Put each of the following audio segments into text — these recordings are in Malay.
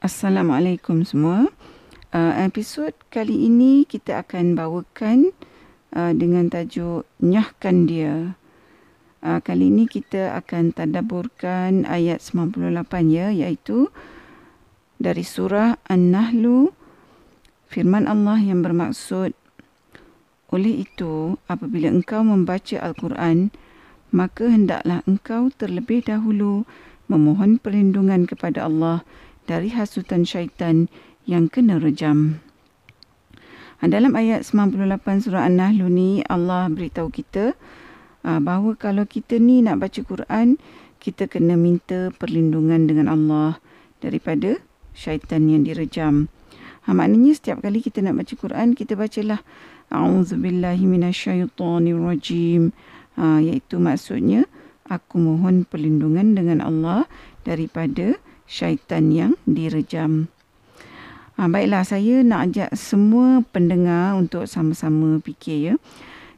Assalamualaikum semua. Uh, episod kali ini kita akan bawakan uh, dengan tajuk Nyahkan Dia. Uh, kali ini kita akan tadaburkan ayat 98 ya iaitu dari surah An-Nahlu firman Allah yang bermaksud oleh itu apabila engkau membaca Al-Quran maka hendaklah engkau terlebih dahulu memohon perlindungan kepada Allah dari hasutan syaitan yang kena rejam. Ha, dalam ayat 98 surah An-Nahl ni Allah beritahu kita ha, bahawa kalau kita ni nak baca Quran, kita kena minta perlindungan dengan Allah daripada syaitan yang direjam. Ha, maknanya setiap kali kita nak baca Quran, kita bacalah A'udzubillahi minasyaitonirrajim. Ha, iaitu maksudnya, aku mohon perlindungan dengan Allah daripada syaitan yang direjam. Ha, baiklah, saya nak ajak semua pendengar untuk sama-sama fikir ya.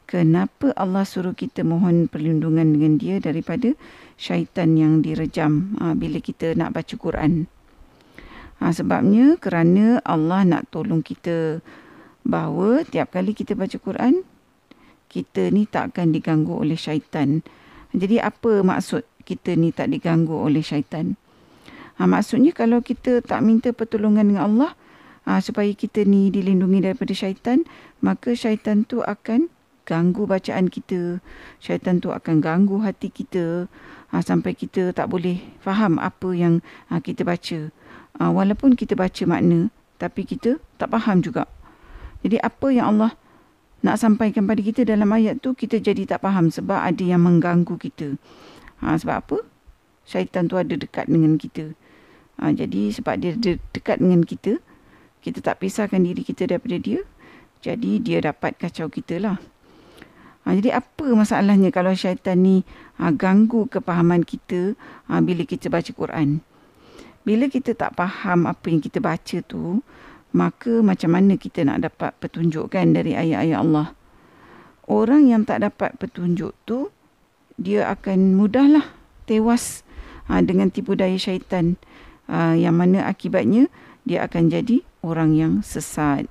Kenapa Allah suruh kita mohon perlindungan dengan dia daripada syaitan yang direjam ha, bila kita nak baca Quran. Ha, sebabnya kerana Allah nak tolong kita bahawa tiap kali kita baca Quran, kita ni tak akan diganggu oleh syaitan. Jadi apa maksud kita ni tak diganggu oleh syaitan? Ha, maksudnya kalau kita tak minta pertolongan dengan Allah ha, supaya kita ni dilindungi daripada syaitan, maka syaitan tu akan ganggu bacaan kita. Syaitan tu akan ganggu hati kita ha, sampai kita tak boleh faham apa yang ha, kita baca. Ha, walaupun kita baca makna, tapi kita tak faham juga. Jadi apa yang Allah nak sampaikan pada kita dalam ayat tu, kita jadi tak faham sebab ada yang mengganggu kita. Ha, sebab apa? Syaitan tu ada dekat dengan kita. Ha, jadi sebab dia dekat dengan kita, kita tak pisahkan diri kita daripada dia. Jadi dia dapat kacau kita lah. Ha, jadi apa masalahnya kalau syaitan ni ha, ganggu kepahaman kita ha, bila kita baca Quran? Bila kita tak faham apa yang kita baca tu, maka macam mana kita nak dapat petunjuk kan dari ayat-ayat Allah? Orang yang tak dapat petunjuk tu, dia akan mudahlah tewas ha, dengan tipu daya syaitan uh, yang mana akibatnya dia akan jadi orang yang sesat.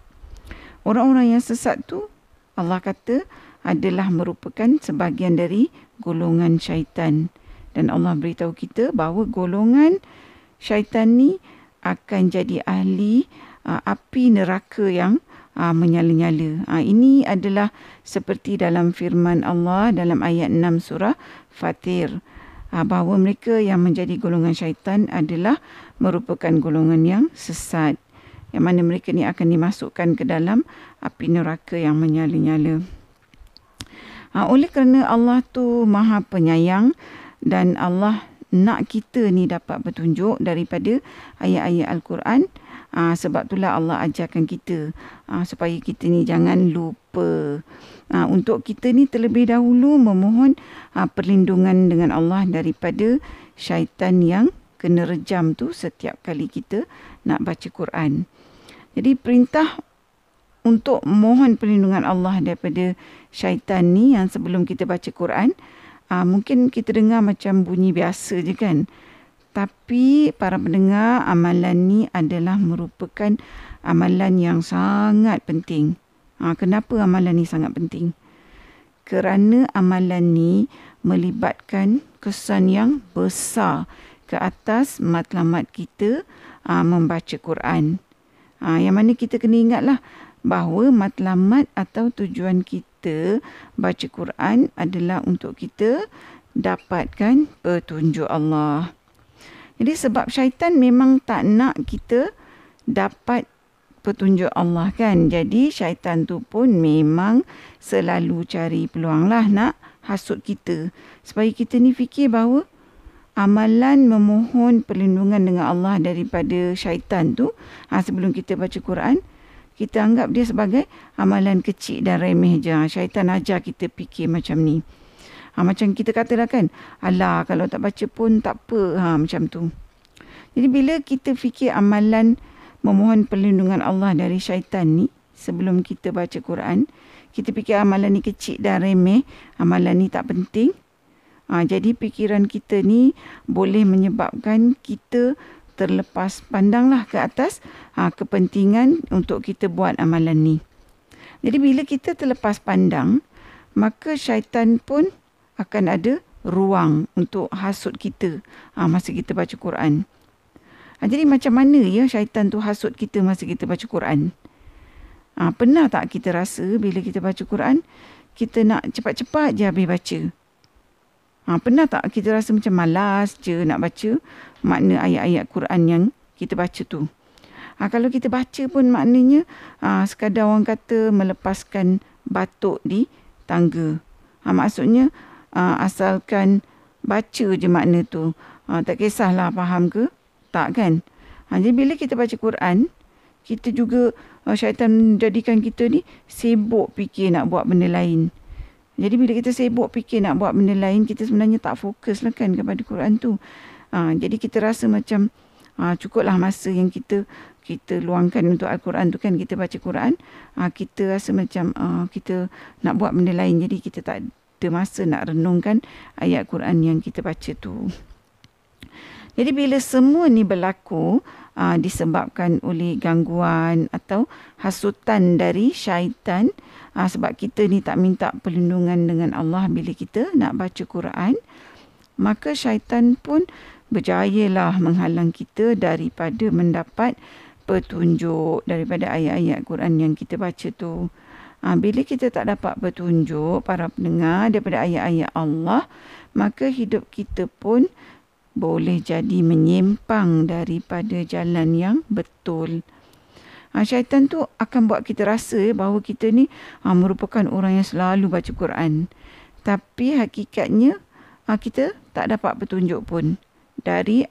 Orang-orang yang sesat tu Allah kata adalah merupakan sebahagian dari golongan syaitan. Dan Allah beritahu kita bahawa golongan syaitan ni akan jadi ahli uh, api neraka yang uh, menyala-nyala. Uh, ini adalah seperti dalam firman Allah dalam ayat 6 surah Fatir. Uh, bahawa mereka yang menjadi golongan syaitan adalah merupakan golongan yang sesat yang mana mereka ni akan dimasukkan ke dalam api neraka yang menyala-nyala. Ha, oleh kerana Allah tu maha penyayang dan Allah nak kita ni dapat petunjuk daripada ayat-ayat Al-Quran, ha, sebab itulah Allah ajarkan kita ha, supaya kita ni jangan lupa. Ha, untuk kita ni terlebih dahulu memohon ha, perlindungan dengan Allah daripada syaitan yang kena rejam tu setiap kali kita nak baca Quran. Jadi perintah untuk mohon perlindungan Allah daripada syaitan ni yang sebelum kita baca Quran, ah, mungkin kita dengar macam bunyi biasa je kan. Tapi para pendengar amalan ni adalah merupakan amalan yang sangat penting. Ha, kenapa amalan ni sangat penting? Kerana amalan ni melibatkan kesan yang besar ke atas matlamat kita uh, membaca Quran. Uh, yang mana kita kena ingatlah bahawa matlamat atau tujuan kita baca Quran adalah untuk kita dapatkan petunjuk Allah. Jadi sebab syaitan memang tak nak kita dapat petunjuk Allah kan. Jadi syaitan tu pun memang selalu cari peluang lah nak hasut kita. Supaya kita ni fikir bahawa amalan memohon perlindungan dengan Allah daripada syaitan tu ha, sebelum kita baca Quran kita anggap dia sebagai amalan kecil dan remeh je ha, syaitan ajar kita fikir macam ni ha, macam kita katalah kan alah kalau tak baca pun tak apa. Ha, macam tu. Jadi bila kita fikir amalan memohon perlindungan Allah dari syaitan ni sebelum kita baca Quran kita fikir amalan ni kecil dan remeh amalan ni tak penting. Ha, jadi fikiran kita ni boleh menyebabkan kita terlepas pandanglah ke atas ha, kepentingan untuk kita buat amalan ni. Jadi bila kita terlepas pandang, maka syaitan pun akan ada ruang untuk hasut kita ha, masa kita baca Quran. Ha, jadi macam mana ya syaitan tu hasut kita masa kita baca Quran? Ha, pernah tak kita rasa bila kita baca Quran, kita nak cepat-cepat je habis baca? Ha, pernah tak kita rasa macam malas je nak baca makna ayat-ayat Quran yang kita baca tu? Ha, kalau kita baca pun maknanya ha, sekadar orang kata melepaskan batuk di tangga. Ha, maksudnya ha, asalkan baca je makna tu. Ha, tak kisahlah faham ke tak kan. Ha, jadi bila kita baca Quran, kita juga uh, syaitan menjadikan kita ni sibuk fikir nak buat benda lain. Jadi bila kita sibuk fikir nak buat benda lain, kita sebenarnya tak fokus lah kan kepada Quran tu. Ha, jadi kita rasa macam ha, cukuplah masa yang kita kita luangkan untuk Al-Quran tu kan kita baca Quran ha, kita rasa macam uh, kita nak buat benda lain jadi kita tak ada masa nak renungkan ayat Quran yang kita baca tu jadi bila semua ni berlaku uh, disebabkan oleh gangguan atau hasutan dari syaitan uh, sebab kita ni tak minta perlindungan dengan Allah bila kita nak baca Quran maka syaitan pun berjayalah menghalang kita daripada mendapat petunjuk daripada ayat-ayat Quran yang kita baca tu. Ha, bila kita tak dapat petunjuk para pendengar daripada ayat-ayat Allah, maka hidup kita pun boleh jadi menyimpang daripada jalan yang betul. Ha, syaitan tu akan buat kita rasa bahawa kita ni ha, merupakan orang yang selalu baca Quran. Tapi hakikatnya ha, kita tak dapat petunjuk pun dari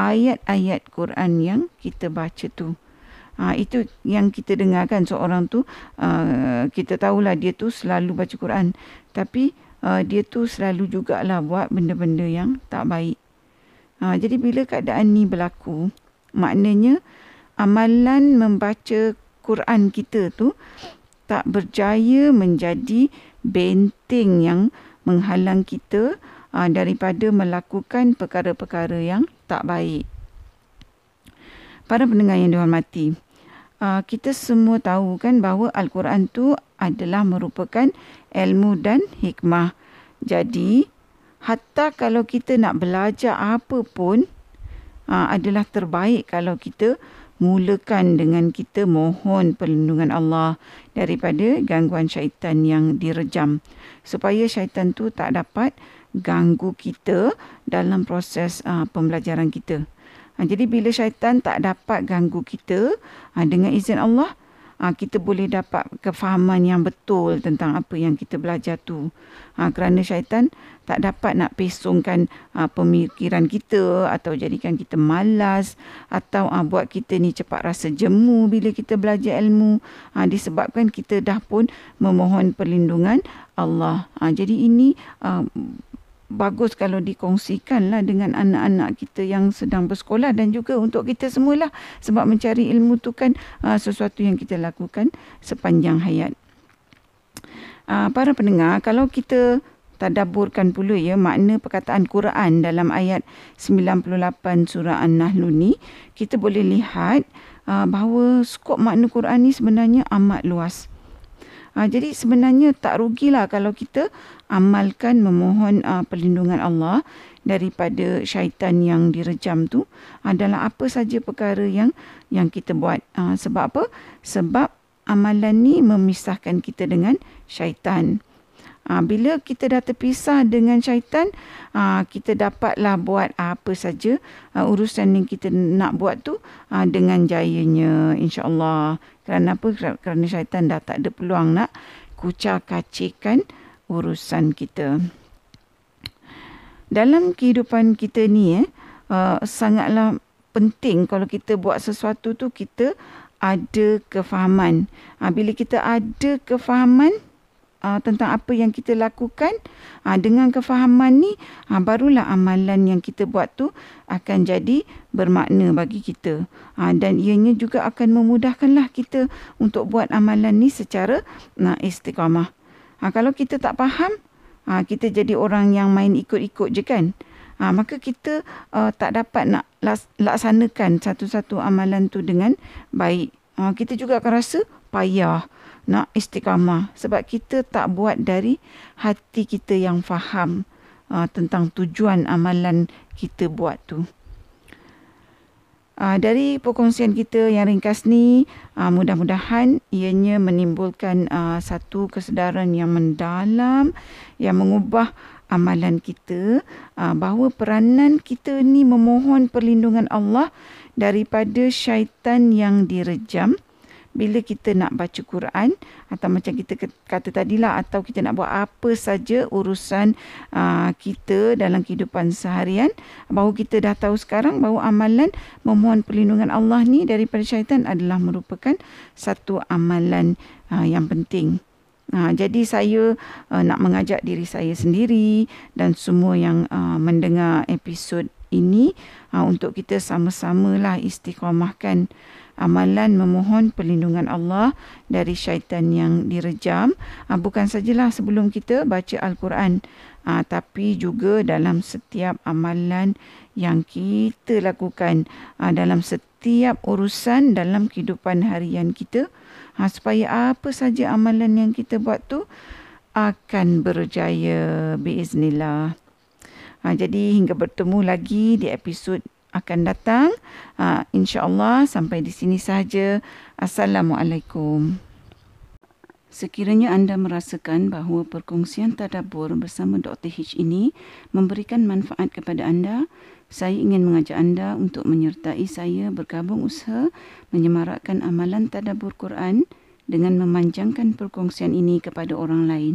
ayat-ayat Quran yang kita baca tu. Ha, itu yang kita dengarkan seorang tu uh, kita tahulah dia tu selalu baca Quran tapi uh, dia tu selalu jugalah buat benda-benda yang tak baik. Ha, jadi bila keadaan ni berlaku maknanya amalan membaca Quran kita tu tak berjaya menjadi benteng yang menghalang kita uh, daripada melakukan perkara-perkara yang tak baik. Para pendengar yang dihormati, uh, kita semua tahu kan bahawa Al-Quran tu adalah merupakan ilmu dan hikmah. Jadi, hatta kalau kita nak belajar apa pun uh, adalah terbaik kalau kita mulakan dengan kita mohon perlindungan Allah daripada gangguan syaitan yang direjam supaya syaitan tu tak dapat ganggu kita dalam proses uh, pembelajaran kita. Ha, jadi bila syaitan tak dapat ganggu kita ha, dengan izin Allah, ha, kita boleh dapat kefahaman yang betul tentang apa yang kita belajar tu. Ha, kerana syaitan tak dapat nak pesongkan ha, pemikiran kita atau jadikan kita malas atau ha, buat kita ni cepat rasa jemu bila kita belajar ilmu ha, disebabkan kita dah pun memohon perlindungan Allah. Ha, jadi ini ha, bagus kalau dikongsikan lah dengan anak-anak kita yang sedang bersekolah dan juga untuk kita semualah sebab mencari ilmu tu kan uh, sesuatu yang kita lakukan sepanjang hayat. Uh, para pendengar, kalau kita tadaburkan pula ya makna perkataan Quran dalam ayat 98 surah An-Nahl ni, kita boleh lihat uh, bahawa skop makna Quran ni sebenarnya amat luas. Ha, jadi sebenarnya tak rugilah kalau kita amalkan memohon uh, perlindungan Allah daripada syaitan yang direjam tu adalah apa saja perkara yang yang kita buat. Uh, sebab apa? Sebab amalan ni memisahkan kita dengan syaitan. Ha, bila kita dah terpisah dengan syaitan, ha, kita dapatlah buat apa saja ha, urusan yang kita nak buat tu ha, dengan jayanya insya-Allah. Kerana apa? Kerana syaitan dah tak ada peluang nak kucar kacirkan urusan kita. Dalam kehidupan kita ni eh, uh, sangatlah penting kalau kita buat sesuatu tu kita ada kefahaman. Ha, bila kita ada kefahaman, uh, tentang apa yang kita lakukan uh, dengan kefahaman ni uh, barulah amalan yang kita buat tu akan jadi bermakna bagi kita. Uh, dan ianya juga akan memudahkanlah kita untuk buat amalan ni secara uh, istiqamah. Uh, kalau kita tak faham uh, kita jadi orang yang main ikut-ikut je kan? Ha, maka kita uh, tak dapat nak laksanakan satu-satu amalan tu dengan baik. Ha, kita juga akan rasa payah nak istiqamah sebab kita tak buat dari hati kita yang faham uh, tentang tujuan amalan kita buat tu. Uh, dari perkongsian kita yang ringkas ni, uh, mudah-mudahan ianya menimbulkan uh, satu kesedaran yang mendalam yang mengubah amalan kita uh, bahawa peranan kita ni memohon perlindungan Allah daripada syaitan yang direjam bila kita nak baca Quran atau macam kita kata tadilah atau kita nak buat apa saja urusan uh, kita dalam kehidupan seharian bahawa kita dah tahu sekarang bahawa amalan memohon perlindungan Allah ni daripada syaitan adalah merupakan satu amalan uh, yang penting. Ha, jadi saya uh, nak mengajak diri saya sendiri dan semua yang uh, mendengar episod ini uh, untuk kita sama-sama lah istiqamahkan amalan memohon perlindungan Allah dari syaitan yang direjam uh, bukan sajalah sebelum kita baca al-Quran uh, tapi juga dalam setiap amalan yang kita lakukan uh, dalam setiap urusan dalam kehidupan harian kita uh, supaya apa saja amalan yang kita buat tu akan berjaya biiznillah. Ha, jadi hingga bertemu lagi di episod akan datang. Uh, InsyaAllah sampai di sini sahaja. Assalamualaikum. Sekiranya anda merasakan bahawa perkongsian tadabur bersama Dr. H ini memberikan manfaat kepada anda, saya ingin mengajak anda untuk menyertai saya bergabung usaha menyemarakkan amalan tadabur Quran dengan memanjangkan perkongsian ini kepada orang lain